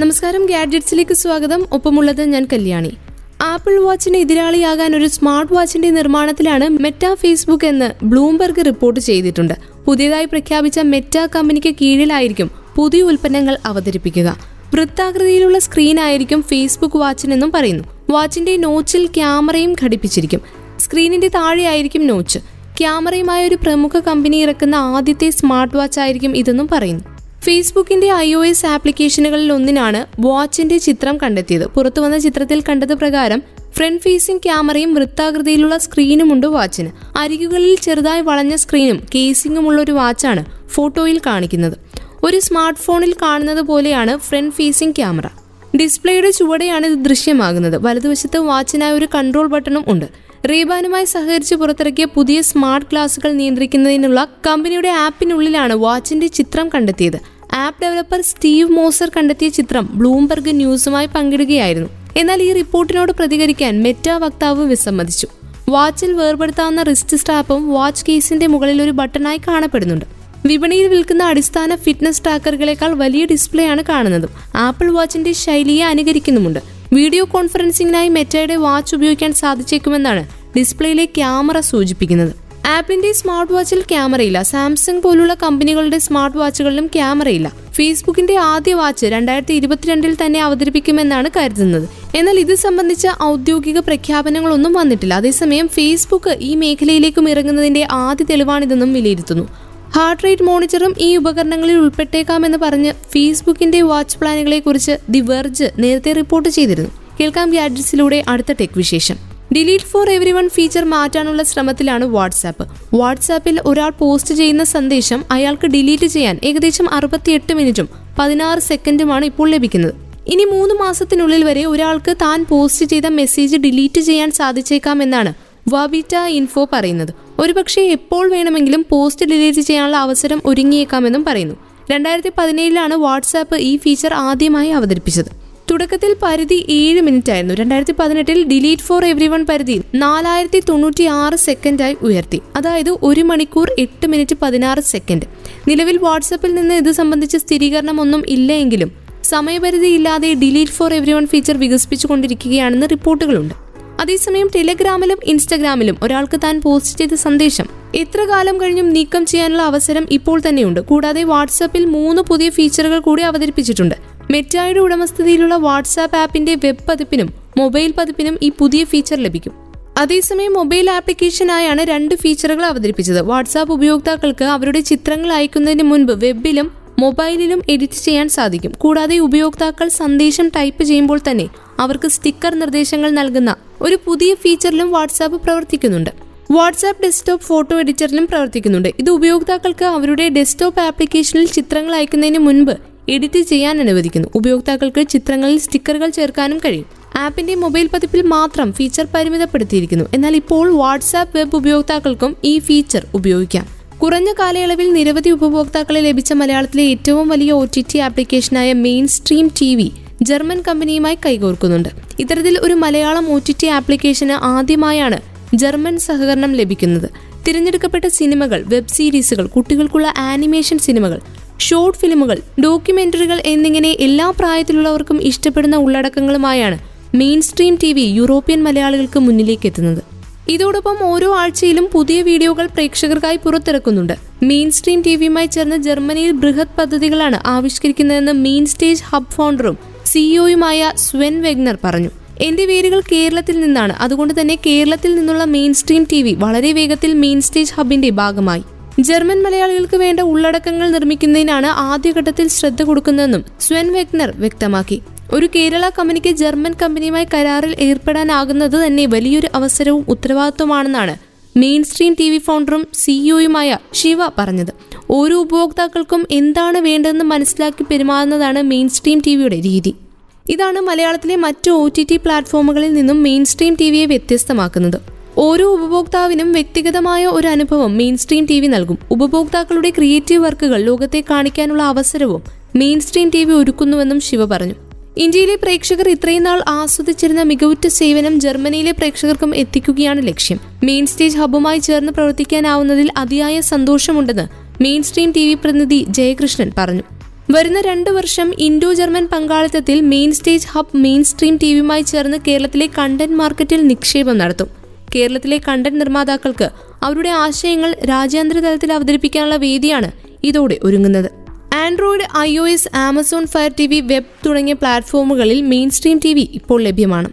നമസ്കാരം ഗാഡ്ജറ്റ്സിലേക്ക് സ്വാഗതം. ഒപ്പമുള്ളത് ഞാൻ കല്യാണി. ആപ്പിൾ വാച്ചിന് എതിരാളിയാകാൻ ഒരു സ്മാർട്ട് വാച്ചിന്റെ നിർമ്മാണത്തിലാണ് മെറ്റ ഫേസ്ബുക്ക് എന്ന് ബ്ലൂംബർഗ് റിപ്പോർട്ട് ചെയ്തിട്ടുണ്ട്. പുതിയതായി പ്രഖ്യാപിച്ച മെറ്റ കമ്പനിക്ക് കീഴിലായിരിക്കും പുതിയ ഉൽപ്പന്നങ്ങൾ അവതരിപ്പിക്കുക. വൃത്താകൃതിയിലുള്ള സ്ക്രീൻ ആയിരിക്കും ഫേസ്ബുക്ക് വാച്ചിനെന്നും പറയുന്നു. വാച്ചിന്റെ നോച്ചിൽ ക്യാമറയും ഘടിപ്പിച്ചിരിക്കും. സ്ക്രീനിന്റെ താഴെയായിരിക്കും നോച്ച്. ക്യാമറയുമായ ഒരു പ്രമുഖ കമ്പനി ഇറക്കുന്ന ആദ്യത്തെ സ്മാർട്ട് വാച്ച് ആയിരിക്കും ഇതെന്നും പറയുന്നു. ഫേസ്ബുക്കിന്റെ ഐ ഒ എസ് ആപ്ലിക്കേഷനുകളിൽ ഒന്നിനാണ് വാച്ചിന്റെ ചിത്രം കണ്ടെത്തിയത്. പുറത്തുവന്ന ചിത്രത്തിൽ കണ്ടത് പ്രകാരം ഫ്രണ്ട് ഫേസിംഗ് ക്യാമറയും വൃത്താകൃതിയിലുള്ള സ്ക്രീനുമുണ്ട് വാച്ചിന്. അരികുകളിൽ ചെറുതായി വളഞ്ഞ സ്ക്രീനും കേസിംഗും ഉള്ള ഒരു വാച്ചാണ് ഫോട്ടോയിൽ കാണിക്കുന്നത്. ഒരു സ്മാർട്ട് ഫോണിൽ കാണുന്നത് പോലെയാണ് ഫ്രണ്ട് ഫേസിംഗ് ക്യാമറ. ഡിസ്പ്ലേയുടെ ചുവടെയാണ് ഇത് ദൃശ്യമാകുന്നത്. വലതുവശത്ത് വാച്ചിനായി ഒരു കൺട്രോൾ ബട്ടണും ഉണ്ട്. റീബാനുമായി സഹകരിച്ച് പുറത്തിറക്കിയ പുതിയ സ്മാർട്ട് ഗ്ലാസുകൾ നിയന്ത്രിക്കുന്നതിനുള്ള കമ്പനിയുടെ ആപ്പിനുള്ളിലാണ് വാച്ചിന്റെ ചിത്രം കണ്ടെത്തിയത്. ആപ്പ് ഡെവലപ്പർ സ്റ്റീവ് മോസർ കണ്ടെത്തിയ ചിത്രം ബ്ലൂംബർഗ് ന്യൂസുമായി പങ്കിടുകയായിരുന്നു. എന്നാൽ ഈ റിപ്പോർട്ടിനോട് പ്രതികരിക്കാൻ മെറ്റ വക്താവ് വിസമ്മതിച്ചു. വാച്ചിൽ വേർപെടുത്താവുന്ന റിസ്റ്റ് സ്ട്രാപ്പും വാച്ച് കേസിന്റെ മുകളിൽ ഒരു ബട്ടണായി കാണപ്പെടുന്നുണ്ട്. വിപണിയിൽ വിൽക്കുന്ന അടിസ്ഥാന ഫിറ്റ്നസ് ട്രാക്കറുകളെക്കാൾ വലിയ ഡിസ്പ്ലേ ആണ് കാണുന്നതും. ആപ്പിൾ വാച്ചിന്റെ ശൈലിയെ അനുകരിക്കുന്നുമുണ്ട്. വീഡിയോ കോൺഫറൻസിംഗിനായി മെറ്റയുടെ വാച്ച് ഉപയോഗിക്കാൻ സാധിച്ചേക്കുമെന്നാണ് ഡിസ്പ്ലേയിലെ ക്യാമറ സൂചിപ്പിക്കുന്നത്. ആപ്പിളിന്റെ സ്മാർട്ട് വാച്ചിൽ ക്യാമറയില്ല. സാംസങ് പോലുള്ള കമ്പനികളുടെ സ്മാർട്ട് വാച്ചുകളിലും ക്യാമറയില്ല. ഫേസ്ബുക്കിന്റെ ആദ്യ വാച്ച് രണ്ടായിരത്തി ഇരുപത്തിരണ്ടിൽ തന്നെ അവതരിപ്പിക്കുമെന്നാണ് കരുതുന്നത്. എന്നാൽ ഇത് സംബന്ധിച്ച ഔദ്യോഗിക പ്രഖ്യാപനങ്ങളൊന്നും വന്നിട്ടില്ല. അതേസമയം ഫേസ്ബുക്ക് ഈ മേഖലയിലേക്കും ഇറങ്ങുന്നതിന്റെ ആദ്യ തെളിവാണിതെന്നും വിലയിരുത്തുന്നു. ഹാർട്ട് റേറ്റ് മോണിറ്ററും ഈ ഉപകരണങ്ങളിൽ ഉൾപ്പെട്ടേക്കാമെന്ന് പറഞ്ഞ് ഫേസ്ബുക്കിന്റെ വാച്ച് പ്ലാനുകളെ കുറിച്ച് ദി വെർജ് നേരത്തെ റിപ്പോർട്ട് ചെയ്തിരുന്നു. കേൾക്കാം ഗാഡ്ജറ്റ്സിലൂടെ അടുത്ത ടെക് വിശേഷം. Delete for everyone feature മാറ്റാനുള്ള ശ്രമത്തിലാണ് വാട്സാപ്പ്. വാട്സാപ്പിൽ ഒരാൾ പോസ്റ്റ് ചെയ്യുന്ന സന്ദേശം അയാൾക്ക് ഡിലീറ്റ് ചെയ്യാൻ ഏകദേശം അറുപത്തിയെട്ട് മിനിറ്റും പതിനാറ് സെക്കൻഡുമാണ് ഇപ്പോൾ ലഭിക്കുന്നത്. ഇനി മൂന്ന് മാസത്തിനുള്ളിൽ വരെ ഒരാൾക്ക് താൻ പോസ്റ്റ് ചെയ്ത മെസ്സേജ് ഡിലീറ്റ് ചെയ്യാൻ സാധിച്ചേക്കാമെന്നാണ് വാബിറ്റ ഇൻഫോ പറയുന്നത്. ഒരുപക്ഷെ എപ്പോൾ വേണമെങ്കിലും പോസ്റ്റ് ഡിലീറ്റ് ചെയ്യാനുള്ള അവസരം ഒരുങ്ങിയേക്കാമെന്നും പറയുന്നു. രണ്ടായിരത്തി പതിനേഴിലാണ് വാട്സാപ്പ് ഈ ഫീച്ചർ ആദ്യമായി അവതരിപ്പിച്ചത്. തുടക്കത്തിൽ പരിധി ഏഴ് മിനിറ്റ് ആയിരുന്നു രണ്ടായിരത്തി പതിനെട്ടിൽ ഡിലീറ്റ് ഫോർ എവ്രി വൺ പരിധി നാലായിരത്തി തൊണ്ണൂറ്റി ആറ് സെക്കൻഡായി ഉയർത്തി. അതായത് ഒരു മണിക്കൂർ എട്ട് മിനിറ്റ് പതിനാറ് സെക്കൻഡ്. നിലവിൽ വാട്സപ്പിൽ നിന്ന് ഇത് സംബന്ധിച്ച സ്ഥിരീകരണം ഒന്നും ഇല്ലെങ്കിലും സമയപരിധി ഇല്ലാതെ delete for everyone feature വികസിപ്പിച്ചുകൊണ്ടിരിക്കുകയാണെന്ന് റിപ്പോർട്ടുകളുണ്ട്. അതേസമയം ടെലഗ്രാമിലും ഇൻസ്റ്റഗ്രാമിലും ഒരാൾക്ക് താൻ പോസ്റ്റ് ചെയ്ത സന്ദേശം എത്ര കാലം കഴിഞ്ഞും നീക്കം ചെയ്യാനുള്ള അവസരം ഇപ്പോൾ തന്നെയുണ്ട്. കൂടാതെ വാട്സാപ്പിൽ മൂന്ന് പുതിയ ഫീച്ചറുകൾ കൂടി അവതരിപ്പിച്ചിട്ടുണ്ട്. മെറ്റായുടെ ഉടമസ്ഥതയിലുള്ള വാട്സാപ്പ് ആപ്പിന്റെ വെബ് പതിപ്പിനും മൊബൈൽ പതിപ്പിനും ഈ പുതിയ ഫീച്ചർ ലഭിക്കും. അതേസമയം മൊബൈൽ ആപ്ലിക്കേഷനായാണ് രണ്ട് ഫീച്ചറുകൾ അവതരിപ്പിച്ചത്. വാട്സാപ്പ് ഉപയോക്താക്കൾക്ക് അവരുടെ ചിത്രങ്ങൾ അയക്കുന്നതിന് മുൻപ് വെബിലും മൊബൈലിലും എഡിറ്റ് ചെയ്യാൻ സാധിക്കും. കൂടാതെ ഉപയോക്താക്കൾ സന്ദേശം ടൈപ്പ് ചെയ്യുമ്പോൾ തന്നെ അവർക്ക് സ്റ്റിക്കർ നിർദ്ദേശങ്ങൾ നൽകുന്ന ഒരു പുതിയ ഫീച്ചറിലും വാട്സാപ്പ് പ്രവർത്തിക്കുന്നുണ്ട്. വാട്സാപ്പ് ഡെസ്ക്ടോപ്പ് ഫോട്ടോ എഡിറ്ററിലും പ്രവർത്തിക്കുന്നുണ്ട്. ഇത് ഉപയോക്താക്കൾക്ക് അവരുടെ ഡെസ്ക്ടോപ്പ് ആപ്ലിക്കേഷനിൽ ചിത്രങ്ങൾ അയക്കുന്നതിന് മുൻപ് എഡിറ്റ് ചെയ്യാൻ അനുവദിക്കുന്നു. ഉപയോക്താക്കൾക്ക് ചിത്രങ്ങളിൽ സ്റ്റിക്കറുകൾ ചേർക്കാനും കഴിയും. ആപ്പിന്റെ മൊബൈൽ പതിപ്പിൽ മാത്രം ഫീച്ചർ പരിമിതപ്പെടുത്തിയിരിക്കുന്നു. എന്നാൽ ഇപ്പോൾ വാട്സാപ്പ് വെബ് ഉപയോക്താക്കൾക്കും ഈ ഫീച്ചർ ഉപയോഗിക്കാം. കുറഞ്ഞ കാലയളവിൽ നിരവധി ഉപഭോക്താക്കളെ ലഭിച്ച മലയാളത്തിലെ ഏറ്റവും വലിയ ഒ ടി ടി ആപ്ലിക്കേഷനായ main stream T V German കമ്പനിയുമായി കൈകോർക്കുന്നുണ്ട്. ഇത്തരത്തിൽ ഒരു മലയാളം ഒ ടി ടി ആപ്ലിക്കേഷന് ആദ്യമായാണ് ജർമ്മൻ സഹകരണം ലഭിക്കുന്നത്. തിരഞ്ഞെടുക്കപ്പെട്ട സിനിമകൾ വെബ് സീരീസുകൾ കുട്ടികൾക്കുള്ള ആനിമേഷൻ സിനിമകൾ ഷോർട്ട് ഫിലിമുകൾ ഡോക്യുമെന്ററികൾ എന്നിങ്ങനെ എല്ലാ പ്രായത്തിലുള്ളവർക്കും ഇഷ്ടപ്പെടുന്ന ഉള്ളടക്കങ്ങളുമായാണ് main stream T V European മലയാളികൾക്ക് മുന്നിലേക്ക് എത്തുന്നത്. ഇതോടൊപ്പം ഓരോ ആഴ്ചയിലും പുതിയ വീഡിയോകൾ പ്രേക്ഷകർക്കായി പുറത്തിറക്കുന്നുണ്ട്. മെയിൻ സ്ട്രീം ടി വിയുമായി ചേർന്ന് ജർമ്മനിയിൽ ബൃഹത് പദ്ധതികളാണ് ആവിഷ്കരിക്കുന്നതെന്ന് മെയിൻ സ്റ്റേജ് ഹബ് ഫൗണ്ടറും സിഇഒയുമായ സ്വെൻ വെഗ്നർ പറഞ്ഞു. എന്റെ വേരുകൾ കേരളത്തിൽ നിന്നാണ്. അതുകൊണ്ട് തന്നെ കേരളത്തിൽ നിന്നുള്ള മെയിൻ സ്ട്രീം ടി വളരെ വേഗത്തിൽ മെയിൻ സ്റ്റേജ് ഹബിന്റെ ഭാഗമായി. ജർമ്മൻ മലയാളികൾക്ക് വേണ്ട ഉള്ളടക്കങ്ങൾ നിർമ്മിക്കുന്നതിനാണ് ആദ്യഘട്ടത്തിൽ ശ്രദ്ധ കൊടുക്കുന്നതെന്നും സ്വൻ വെഗ്നർ വ്യക്തമാക്കി. ഒരു കേരള കമ്പനിക്ക് ജർമ്മൻ കമ്പനിയുമായി കരാറിൽ ഏർപ്പെടാനാകുന്നത് തന്നെ വലിയൊരു അവസരവും ഉത്തരവാദിത്വമാണെന്നാണ് മെയിൻ സ്ട്രീം ടി വി ഫൗണ്ടറും സിഇഒയുമായ ശിവ പറഞ്ഞത്. ഓരോ ഉപഭോക്താക്കൾക്കും എന്താണ് വേണ്ടതെന്ന് മനസ്സിലാക്കി പെരുമാറുന്നതാണ് മെയിൻ സ്ട്രീം ടി വിയുടെ രീതി. ഇതാണ് മലയാളത്തിലെ മറ്റു ഒ ടി ടി പ്ലാറ്റ്ഫോമുകളിൽ നിന്നും മെയിൻ സ്ട്രീം ടി വിയെ വ്യത്യസ്തമാക്കുന്നത്. ഓരോ ഉപഭോക്താവിനും വ്യക്തിഗതമായ ഒരു അനുഭവം മെയിൻ സ്ട്രീം ടി വി നൽകും. ഉപഭോക്താക്കളുടെ ക്രിയേറ്റീവ് വർക്കുകൾ ലോകത്തെ കാണിക്കാനുള്ള അവസരവും മെയിൻ സ്ട്രീം ടി വി ഒരുക്കുന്നുവെന്നും ശിവ പറഞ്ഞു. ഇന്ത്യയിലെ പ്രേക്ഷകർ ഇത്രയും നാൾ ആസ്വദിച്ചിരുന്ന മികവുറ്റ സേവനം ജർമ്മനിയിലെ പ്രേക്ഷകർക്കും എത്തിക്കുകയാണ് ലക്ഷ്യം. മെയിൻ സ്റ്റേജ് ഹബ്ബുമായി ചേർന്ന് പ്രവർത്തിക്കാനാവുന്നതിൽ അതിയായ സന്തോഷമുണ്ടെന്ന് മെയിൻ സ്ട്രീം ടി വി പ്രതിനിധി ജയകൃഷ്ണൻ പറഞ്ഞു. വരുന്ന രണ്ട് വർഷം Indo German പങ്കാളിത്തത്തിൽ main stage hub mainstream T വിയുമായി ചേർന്ന് കേരളത്തിലെ കണ്ടന്റ് മാർക്കറ്റിൽ നിക്ഷേപം നടത്തും. കേരളത്തിലെ കണ്ടന്റ് നിർമ്മാതാക്കൾക്ക് അവരുടെ ആശയങ്ങൾ രാജ്യാന്തര തലത്തിൽ അവതരിപ്പിക്കാനുള്ള വേദിയാണ് ഇതോടെ ഒരുങ്ങുന്നത്. Android I O S Amazon Fire T V web തുടങ്ങിയ പ്ലാറ്റ്ഫോമുകളിൽ മെയിൻ സ്ട്രീം ടി വി ഇപ്പോൾ ലഭ്യമാണ്.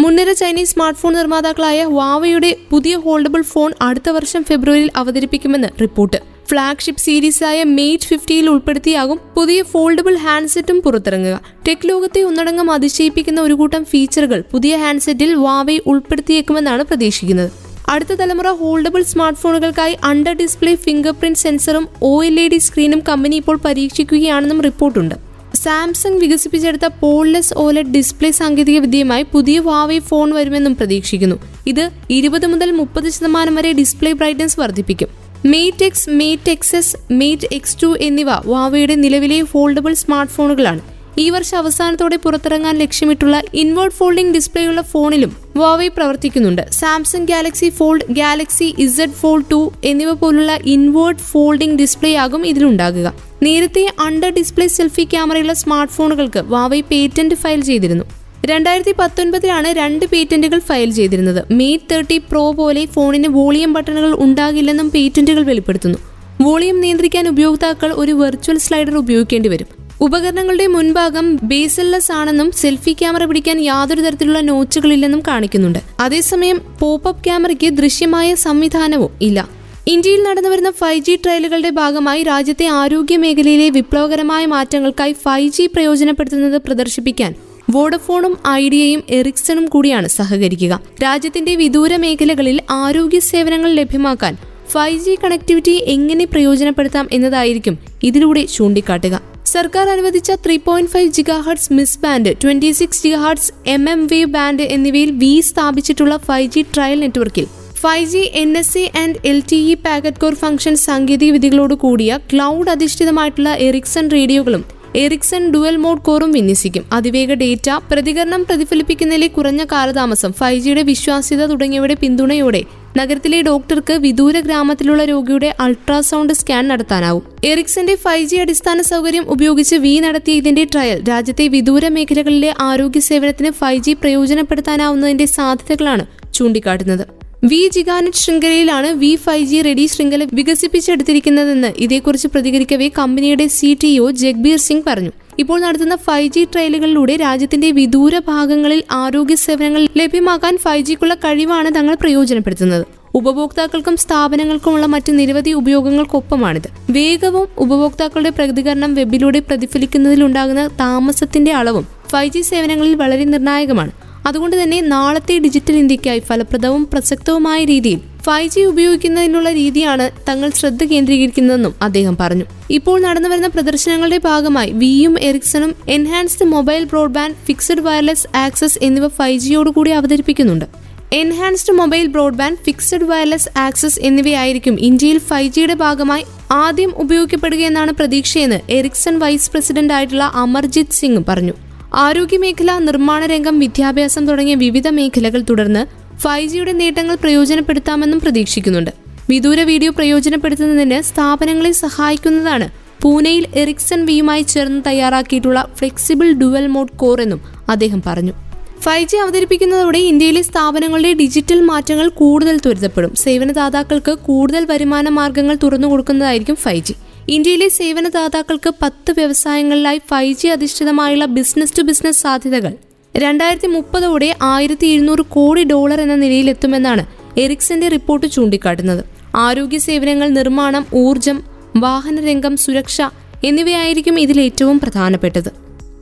മുൻനിര ചൈനീസ് സ്മാർട്ട് ഫോൺ നിർമ്മാതാക്കളായ വാവയുടെ പുതിയ ഹോൾഡബിൾ ഫോൺ അടുത്ത വർഷം ഫെബ്രുവരിയിൽ അവതരിപ്പിക്കുമെന്ന് റിപ്പോർട്ട്. ഫ്ളാഗ്ഷിപ്പ് സീരീസായ മെയ്റ്റ് ഫിഫ്റ്റിയിൽ ഉൾപ്പെടുത്തിയാകും പുതിയ ഫോൾഡബിൾ ഹാൻഡ്സെറ്റും പുറത്തിറങ്ങുക. ടെക് ലോകത്തെ ഒന്നടങ്കം അതിശയിപ്പിക്കുന്ന ഒരു കൂട്ടം ഫീച്ചറുകൾ പുതിയ ഹാൻഡ്സെറ്റിൽ വാവെ ഉൾപ്പെടുത്തിയേക്കുമെന്നാണ് പ്രതീക്ഷിക്കുന്നത്. അടുത്ത തലമുറ ഹോൾഡബിൾ സ്മാർട്ട് ഫോണുകൾക്കായി അണ്ടർ ഡിസ്പ്ലേ ഫിംഗർ പ്രിന്റ് സെൻസറും ഒ എൽ ഇ ഡി സ്ക്രീനും കമ്പനി ഇപ്പോൾ പരീക്ഷിക്കുകയാണെന്നും റിപ്പോർട്ടുണ്ട്. സാംസങ് വികസിപ്പിച്ചെടുത്ത പോൾലെസ് ഓലഡ് ഡിസ്പ്ലേ സാങ്കേതിക വിദ്യയുമായി പുതിയ വാവൈ ഫോൺ വരുമെന്നും പ്രതീക്ഷിക്കുന്നു. ഇത് ഇരുപത് മുതൽ മുപ്പത് ശതമാനം വരെ ഡിസ്പ്ലേ ബ്രൈറ്റ്നസ് വർദ്ധിപ്പിക്കും. Mate X Mate Xs Mate X two എന്നിവ വാവയുടെ നിലവിലെ ഫോൾഡബിൾ സ്മാർട്ട് ഫോണുകളാണ് ഈ വർഷം അവസാനത്തോടെ പുറത്തിറങ്ങാൻ ലക്ഷ്യമിട്ടുള്ള ഇൻവേർട്ട് ഫോൾഡിംഗ് ഡിസ്പ്ലേ ഉള്ള ഫോണിലും വാവൈ പ്രവർത്തിക്കുന്നുണ്ട്. Samsung Galaxy Fold Galaxy Z Fold two എന്നിവ പോലുള്ള ഇൻവേർട്ട് ഫോൾഡിംഗ് ഡിസ്പ്ലേ ആകും ഇതിലുണ്ടാകുക. നേരത്തെ അണ്ടർ ഡിസ്പ്ലേ സെൽഫി ക്യാമറയുള്ള സ്മാർട്ട് ഫോണുകൾക്ക് വാവൈ പേറ്റന്റ് ഫയൽ ചെയ്തിരുന്നു. രണ്ടായിരത്തി പത്തൊൻപതിലാണ് രണ്ട് പേറ്റന്റുകൾ ഫയൽ ചെയ്തിരുന്നത്. മെയ്റ്റ് തേർട്ടി പ്രോ പോലെ ഫോണിന് വോളിയം ബട്ടണുകൾ ഉണ്ടാകില്ലെന്നും പേറ്റന്റുകൾ വെളിപ്പെടുത്തുന്നു. വോളിയം നിയന്ത്രിക്കാൻ ഉപയോക്താക്കൾ ഒരു വെർച്വൽ സ്ലൈഡർ ഉപയോഗിക്കേണ്ടി വരും. ഉപകരണങ്ങളുടെ മുൻഭാഗം ബേസൽലെസ് ആണെന്നും സെൽഫി ക്യാമറ പിടിക്കാൻ യാതൊരു തരത്തിലുള്ള നോച്ചുകളില്ലെന്നും കാണിക്കുന്നുണ്ട്. അതേസമയം പോപ്പപ്പ് ക്യാമറയ്ക്ക് ദൃശ്യമായ സംവിധാനവും ഇല്ല. ഇന്ത്യയിൽ നടന്നുവരുന്ന ഫൈവ് ജി ട്രയലുകളുടെ ഭാഗമായി രാജ്യത്തെ ആരോഗ്യ മേഖലയിലെ വിപ്ലവകരമായ മാറ്റങ്ങൾക്കായി ഫൈവ് ജി പ്രയോജനപ്പെടുത്തുന്നത് പ്രദർശിപ്പിക്കാൻ വോഡഫോണും ഐഡിയയും എറിക്സണും കൂടിയാണ് സഹകരിക്കുക. രാജ്യത്തിന്റെ വിദൂര മേഖലകളിൽ ആരോഗ്യ സേവനങ്ങൾ ലഭ്യമാക്കാൻ ഫൈവ് ജി കണക്ടിവിറ്റി എങ്ങനെ പ്രയോജനപ്പെടുത്താം എന്നതായിരിക്കും ഇതിലൂടെ ചൂണ്ടിക്കാട്ടുക. സർക്കാർ അനുവദിച്ച three point five gigahertz mid band twenty six gigahertz M M wave band എന്നിവയിൽ വി സ്ഥാപിച്ചിട്ടുള്ള ഫൈവ് ജി ട്രയൽ നെറ്റ്വർക്കിൽ five G N S A and L T E packet core function സാങ്കേതിക വിധികളോട് കൂടിയ ക്ലൗഡ് അധിഷ്ഠിതമായിട്ടുള്ള എറിക്സൺ റേഡിയോകളും Ericsson dual mode കോറും വിന്യസിക്കും. അതിവേഗ ഡേറ്റ പ്രതികരണം പ്രതിഫലിപ്പിക്കുന്നതിലെ കുറഞ്ഞ കാലതാമസം ഫൈവ് ജിയുടെ വിശ്വാസ്യത തുടങ്ങിയവയുടെ പിന്തുണയോടെ നഗരത്തിലെ ഡോക്ടർക്ക് വിദൂര ഗ്രാമത്തിലുള്ള രോഗിയുടെ അൾട്രാസൗണ്ട് സ്കാൻ നടത്താനാവും. എറിക്സന്റെ ഫൈവ് ജി അടിസ്ഥാന സൗകര്യം ഉപയോഗിച്ച് വി നടത്തിയ ഇതിന്റെ ട്രയൽ രാജ്യത്തെ വിദൂര മേഖലകളിലെ ആരോഗ്യ സേവനത്തിന് ഫൈവ് ജി പ്രയോജനപ്പെടുത്താനാവുന്നതിന്റെ സാധ്യതകളാണ് ചൂണ്ടിക്കാട്ടുന്നത്. വി ജിഗാനറ്റ് ശൃംഖലയിലാണ് വി ഫൈവ് ജി റെഡി ശൃംഖല വികസിപ്പിച്ചെടുത്തിരിക്കുന്നതെന്ന് ഇതേക്കുറിച്ച് പ്രതികരിക്കവേ കമ്പനിയുടെ C T O Jagbir Singh പറഞ്ഞു. ഇപ്പോൾ നടത്തുന്ന ഫൈവ് ജി ട്രയലുകളിലൂടെ രാജ്യത്തിന്റെ വിദൂര ഭാഗങ്ങളിൽ ആരോഗ്യ സേവനങ്ങൾ ലഭ്യമാക്കാൻ ഫൈവ് ജിക്കുള്ള കഴിവാണ് തങ്ങൾ പ്രയോജനപ്പെടുത്തുന്നത്. ഉപഭോക്താക്കൾക്കും സ്ഥാപനങ്ങൾക്കുമുള്ള മറ്റ് നിരവധി ഉപയോഗങ്ങൾക്കൊപ്പമാണിത്. വേഗവും ഉപഭോക്താക്കളുടെ പ്രതികരണം വെബിലൂടെ പ്രതിഫലിക്കുന്നതിലുണ്ടാകുന്ന താമസത്തിന്റെ അളവും ഫൈവ് ജി സേവനങ്ങളിൽ വളരെ നിർണായകമാണ്. അതുകൊണ്ട് തന്നെ നാളത്തെ ഡിജിറ്റൽ ഇന്ത്യക്കായി ഫലപ്രദവും പ്രസക്തവുമായ രീതിയിൽ ഫൈവ് ജി ഉപയോഗിക്കുന്നതിനുള്ള രീതിയാണ് തങ്ങൾ ശ്രദ്ധ കേന്ദ്രീകരിക്കുന്നതെന്നും അദ്ദേഹം പറഞ്ഞു. ഇപ്പോൾ നടന്നു വരുന്ന പ്രദർശനങ്ങളുടെ ഭാഗമായി വിയും എറിക്സണും enhanced mobile broadband fixed wireless access എന്നിവ ഫൈവ് ജിയോടുകൂടി അവതരിപ്പിക്കുന്നുണ്ട്. Enhanced mobile broadband fixed wireless access എന്നിവയായിരിക്കും ഇന്ത്യയിൽ ഫൈവ് ജിയുടെ ഭാഗമായി ആദ്യം ഉപയോഗിക്കപ്പെടുകയെന്നാണ് പ്രതീക്ഷയെന്ന് എറിക്സൺ വൈസ് പ്രസിഡന്റ് ആയിട്ടുള്ള അമർജിത് സിംഗ് പറഞ്ഞു. ആരോഗ്യമേഖല നിർമ്മാണ രംഗം വിദ്യാഭ്യാസം തുടങ്ങിയ വിവിധ മേഖലകൾ തുടർന്ന് ഫൈവ് ജിയുടെ നേട്ടങ്ങൾ പ്രയോജനപ്പെടുത്താമെന്നും പ്രതീക്ഷിക്കുന്നുണ്ട്. വിദൂര വീഡിയോ പ്രയോജനപ്പെടുത്തുന്നതിന് സ്ഥാപനങ്ങളെ സഹായിക്കുന്നതാണ് പൂനെയിൽ എറിക്സൺ വിയുമായി ചേർന്ന് തയ്യാറാക്കിയിട്ടുള്ള ഫ്ലെക്സിബിൾ ഡുവൽ മോഡ് കോർ എന്നും അദ്ദേഹം പറഞ്ഞു. ഫൈവ് ജി അവതരിപ്പിക്കുന്നതോടെ ഇന്ത്യയിലെ സ്ഥാപനങ്ങളുടെ ഡിജിറ്റൽ മാറ്റങ്ങൾ കൂടുതൽ ത്വരിതപ്പെടും. സേവനദാതാക്കൾക്ക് കൂടുതൽ വരുമാന മാർഗങ്ങൾ തുറന്നു കൊടുക്കുന്നതായിരിക്കും ഫൈവ് ഇന്ത്യയിലെ സേവനദാതാക്കൾക്ക് പത്ത് വ്യവസായങ്ങളിലായി ഫൈവ് ജി അധിഷ്ഠിതമായുള്ള ബിസിനസ് ടു ബിസിനസ് സാധ്യതകൾ. രണ്ടായിരത്തി മുപ്പതോടെ ആയിരത്തി എഴുന്നൂറ് കോടി ഡോളർ എന്ന നിലയിലെത്തുമെന്നാണ് എറിക്സന്റെ റിപ്പോർട്ട് ചൂണ്ടിക്കാട്ടുന്നത്. ആരോഗ്യ സേവനങ്ങൾ നിർമ്മാണം ഊർജം വാഹനരംഗം സുരക്ഷ എന്നിവയായിരിക്കും ഇതിൽ ഏറ്റവും പ്രധാനപ്പെട്ടത്.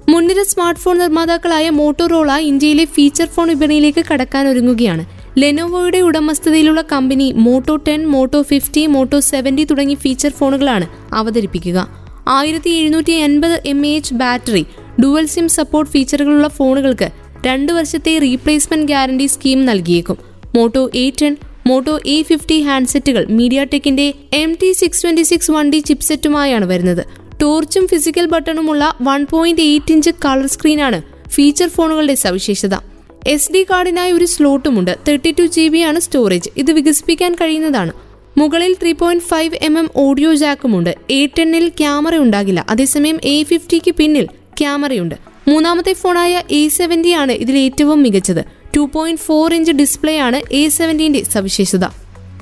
മുൻനിര സ്മാർട്ട് ഫോൺ നിർമ്മാതാക്കളായ മോട്ടോറോള ഇന്ത്യയിലെ ഫീച്ചർ ഫോൺ വിപണിയിലേക്ക് കടക്കാൻ ഒരുങ്ങുകയാണ്. ലെനോവോയുടെ ഉടമസ്ഥതയിലുള്ള company Moto ten Moto fifty Moto seventy തുടങ്ങി ഫീച്ചർ ഫോണുകളാണ് അവതരിപ്പിക്കുക. ആയിരത്തി എഴുന്നൂറ്റി എൺപത് M A H battery dual SIM support ഫീച്ചറുകളുള്ള ഫോണുകൾക്ക് രണ്ട് വർഷത്തെ replacement guarantee scheme നൽകിയേക്കും. Moto A ten Moto A fifty ഹാൻഡ്സെറ്റുകൾ media ടെക്കിന്റെ M T six twenty six one D ചിപ്സെറ്റുമായാണ് വരുന്നത് ടോർച്ചും physical ബട്ടണുമുള്ള one point eight inch colour സ്ക്രീനാണ് feature ഫോണുകളുടെ സവിശേഷത. S D കാർഡിനായി ഒരു സ്ലോട്ടുമുണ്ട്. തേർട്ടി ടു ജി ബി ആണ് സ്റ്റോറേജ് ഇത് വികസിപ്പിക്കാൻ കഴിയുന്നതാണ്. മുകളിൽ three point five M M audio ജാക്കുമുണ്ട് A ടെന്നിൽ ക്യാമറ ഉണ്ടാകില്ല. അതേസമയം എ ഫിഫ്റ്റിക്ക് പിന്നിൽ ക്യാമറയുണ്ട് മൂന്നാമത്തെ ഫോണായ എ സെവന്റി ആണ് ഇതിൽ ഏറ്റവും മികച്ചത്. Two point four inch display ആണ് എ സെവന്റീന്റെ സവിശേഷത.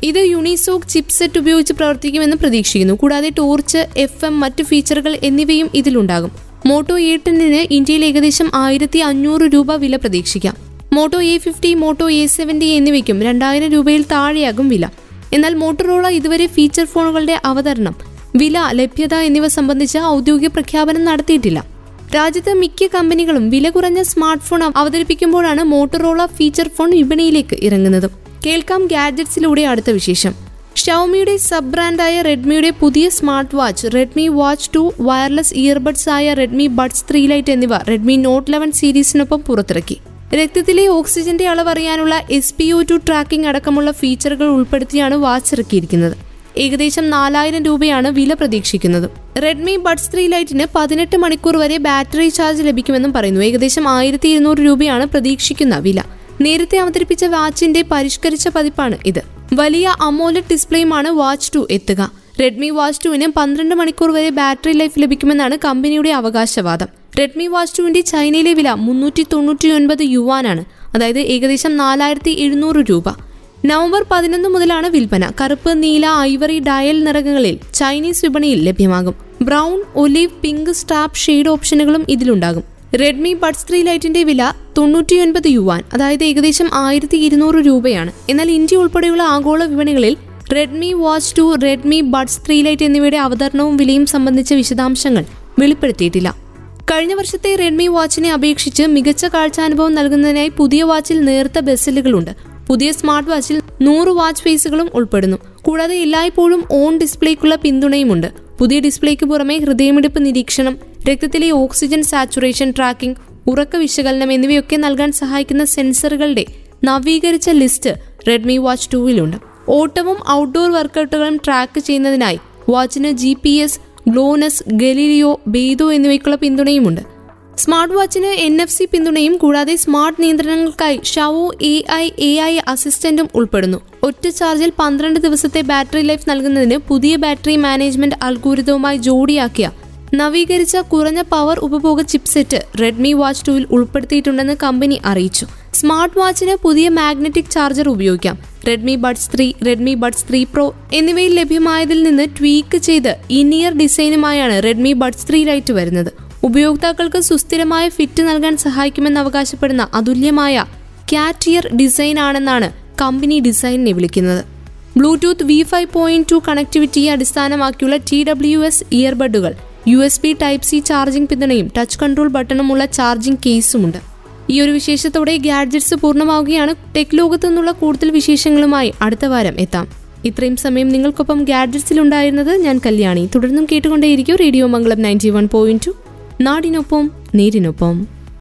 ഇത് യുണിസോക്ക് ചിപ്സെറ്റ് ഉപയോഗിച്ച് പ്രവർത്തിക്കുമെന്ന് പ്രതീക്ഷിക്കുന്നു. കൂടാതെ ടോർച്ച് എഫ് എം മറ്റ് ഫീച്ചറുകൾ എന്നിവയും ഇതിലുണ്ടാകും. മോട്ടോ എ ടെന്നിന് ഇന്ത്യയിൽ ഏകദേശം ആയിരത്തി അഞ്ഞൂറ് രൂപ വില പ്രതീക്ഷിക്കാം. Moto A fifty Moto A seventy എന്നിവയ്ക്കും രണ്ടായിരം രൂപയിൽ താഴെയാകും വില. എന്നാൽ മോട്ടറോള ഇതുവരെ ഫീച്ചർ ഫോണുകളുടെ അവതരണം വില ലഭ്യത എന്നിവ സംബന്ധിച്ച ഔദ്യോഗിക പ്രഖ്യാപനം നടത്തിയിട്ടില്ല. രാജ്യത്തെ മിക്ക കമ്പനികളും വില കുറഞ്ഞ സ്മാർട്ട് ഫോൺ അവതരിപ്പിക്കുമ്പോഴാണ് മോട്ടറോള ഫീച്ചർ ഫോൺ വിപണിയിലേക്ക് ഇറങ്ങുന്നത്. കേൾക്കാം ഗാഡ്ജറ്റ്സിലൂടെ അടുത്ത വിശേഷം. ഷൗമിയുടെ സബ് ബ്രാൻഡായ റെഡ്മിയുടെ പുതിയ smart watch Redmi watch two wireless earbuds ആയ റെഡ്മി ബഡ്സ് ത്രീ ലൈറ്റ് എന്നിവ റെഡ്മി നോട്ട് ലെവൻ സീരീസിനൊപ്പം പുറത്തിറക്കി. രക്തത്തിലെ ഓക്സിജന്റെ അളവ് അറിയാനുള്ള S P O two tracking അടക്കമുള്ള ഫീച്ചറുകൾ ഉൾപ്പെടുത്തിയാണ് വാച്ച് ഇറക്കിയിരിക്കുന്നത്. ഏകദേശം നാലായിരം രൂപയാണ് വില പ്രതീക്ഷിക്കുന്നത്. റെഡ്മി ബഡ്സ് ത്രീ ലൈറ്റിന് പതിനെട്ട് മണിക്കൂർ വരെ ബാറ്ററി ചാർജ് ലഭിക്കുമെന്നും പറയുന്നു. ഏകദേശം ആയിരത്തി ഇരുന്നൂറ് രൂപയാണ് പ്രതീക്ഷിക്കുന്ന വില. നേരത്തെ അവതരിപ്പിച്ച വാച്ചിന്റെ പരിഷ്കരിച്ച പതിപ്പാണ് ഇത്. വലിയ അമോലഡ് ഡിസ്പ്ലേയുമാണ് വാച്ച് ടു എത്തുക. റെഡ്മി വാച്ച് ടുവിന് പന്ത്രണ്ട് മണിക്കൂർ വരെ ബാറ്ററി ലൈഫ് ലഭിക്കുമെന്നാണ് കമ്പനിയുടെ അവകാശവാദം. റെഡ്മി വാച്ച് ടുവിന്റെ ചൈനയിലെ വില മുന്നൂറ്റി തൊണ്ണൂറ്റി ഒൻപത് യുവാനാണ്. അതായത് ഏകദേശം നാലായിരത്തി എഴുന്നൂറ് രൂപ. നവംബർ പതിനൊന്ന് മുതലാണ് വിൽപ്പന. കറുപ്പ് നീല ഐവറി ഡയൽ നിറകങ്ങളിൽ ചൈനീസ് വിപണിയിൽ ലഭ്യമാകും. Brown olive pink strap shade ഓപ്ഷനുകളും ഇതിലുണ്ടാകും. റെഡ്മി ബഡ്സ് ത്രീ ലൈറ്റിന്റെ വില തൊണ്ണൂറ്റിയൊൻപത് യുവാൻ അതായത് ഏകദേശം ആയിരത്തി ഇരുന്നൂറ് രൂപയാണ്. എന്നാൽ ഇന്ത്യ ഉൾപ്പെടെയുള്ള ആഗോള വിപണികളിൽ Redmi watch two Redmi buds three lite എന്നിവയുടെ അവതരണവും വിലയും സംബന്ധിച്ച വിശദാംശങ്ങൾ വെളിപ്പെടുത്തിയിട്ടില്ല. കഴിഞ്ഞ വർഷത്തെ റെഡ്മി വാച്ചിനെ അപേക്ഷിച്ച് മികച്ച കാഴ്ചാനുഭവം നൽകുന്നതിനായി പുതിയ വാച്ചിൽ നേർത്ത ബെസലുകളുണ്ട് പുതിയ സ്മാർട്ട് വാച്ചിൽ നൂറ് വാച്ച് ഫേസുകളും ഉൾപ്പെടുന്നു. കൂടാതെ എല്ലായ്പ്പോഴും ഓൺ ഡിസ്പ്ലേക്കുള്ള പിന്തുണയുമുണ്ട്. പുതിയ ഡിസ്പ്ലേക്ക് പുറമെ ഹൃദയമിടിപ്പ് നിരീക്ഷണം രക്തത്തിലെ ഓക്സിജൻ സാച്ചുറേഷൻ ട്രാക്കിംഗ് ഉറക്ക വിശകലനം എന്നിവയൊക്കെ നൽകാൻ സഹായിക്കുന്ന സെൻസറുകളുടെ നവീകരിച്ച ലിസ്റ്റ് റെഡ്മി വാച്ച് ടൂവിലുണ്ട് ഓട്ടവും ഔട്ട്ഡോർ വർക്കൗട്ടുകളും ട്രാക്ക് ചെയ്യുന്നതിനായി വാച്ചിന് G P S GLONASS Galileo BeiDou എന്നിവയ്ക്കുള്ള പിന്തുണയുമുണ്ട്. സ്മാർട്ട് വാച്ചിന് എൻ എഫ് സി പിന്തുണയും കൂടാതെ smart നിയന്ത്രണങ്ങൾക്കായി Xiao A I A I അസിസ്റ്റന്റും ഉൾപ്പെടുന്നു. ഒറ്റ ചാർജിൽ പന്ത്രണ്ട് ദിവസത്തെ ബാറ്ററി ലൈഫ് നൽകുന്നതിന് പുതിയ ബാറ്ററി മാനേജ്മെന്റ് അൽഗൂരിതവുമായി ജോഡിയാക്കിയ നവീകരിച്ച കുറഞ്ഞ പവർ ഉപഭോഗ ചിപ്സെറ്റ് റെഡ്മി വാച്ച് ടുവിൽ ഉൾപ്പെടുത്തിയിട്ടുണ്ടെന്ന് കമ്പനി അറിയിച്ചു. സ്മാർട്ട് വാച്ചിന് പുതിയ മാഗ്നറ്റിക് ചാർജർ ഉപയോഗിക്കാം. Redmi buds three Redmi buds three pro എന്നിവയിൽ ലഭ്യമായതിൽ നിന്ന് ട്വീക്ക് ചെയ്ത് ഇനിയർ ഡിസൈനുമായാണ് റെഡ്മി ബഡ്സ് ത്രീ ലൈറ്റ് വരുന്നത്. ഉപയോക്താക്കൾക്ക് സുസ്ഥിരമായ ഫിറ്റ് നൽകാൻ സഹായിക്കുമെന്ന് അവകാശപ്പെടുന്ന അതുല്യമായ കാറ്റിയർ ഡിസൈൻ ആണെന്നാണ് കമ്പനി ഡിസൈനിനെ വിളിക്കുന്നത്. Bluetooth V five point two കണക്ടിവിറ്റിയെ അടിസ്ഥാനമാക്കിയുള്ള T W S ഇയർബഡുകൾ U S B type C charging പിന്തുണയും ടച്ച് കൺട്രോൾ ബട്ടണുമുള്ള ചാർജിംഗ് കേസുമുണ്ട് ഈ ഒരു വിശേഷത്തോടെ ഗാഡ്ജറ്റ്സ് പൂർണമാവുകയാണ്. ടെക് ലോകത്തു നിന്നുള്ള കൂടുതൽ വിശേഷങ്ങളുമായി അടുത്ത വാരം എത്താം. ഇത്രയും സമയം നിങ്ങൾക്കൊപ്പം ഗാഡ്ജറ്റ്സിലുണ്ടായിരുന്നത് ഞാൻ കല്യാണി. തുടർന്നും കേട്ടുകൊണ്ടേയിരിക്കും radio Mangalam ninety one point two നാടിനൊപ്പം നേരിനൊപ്പം.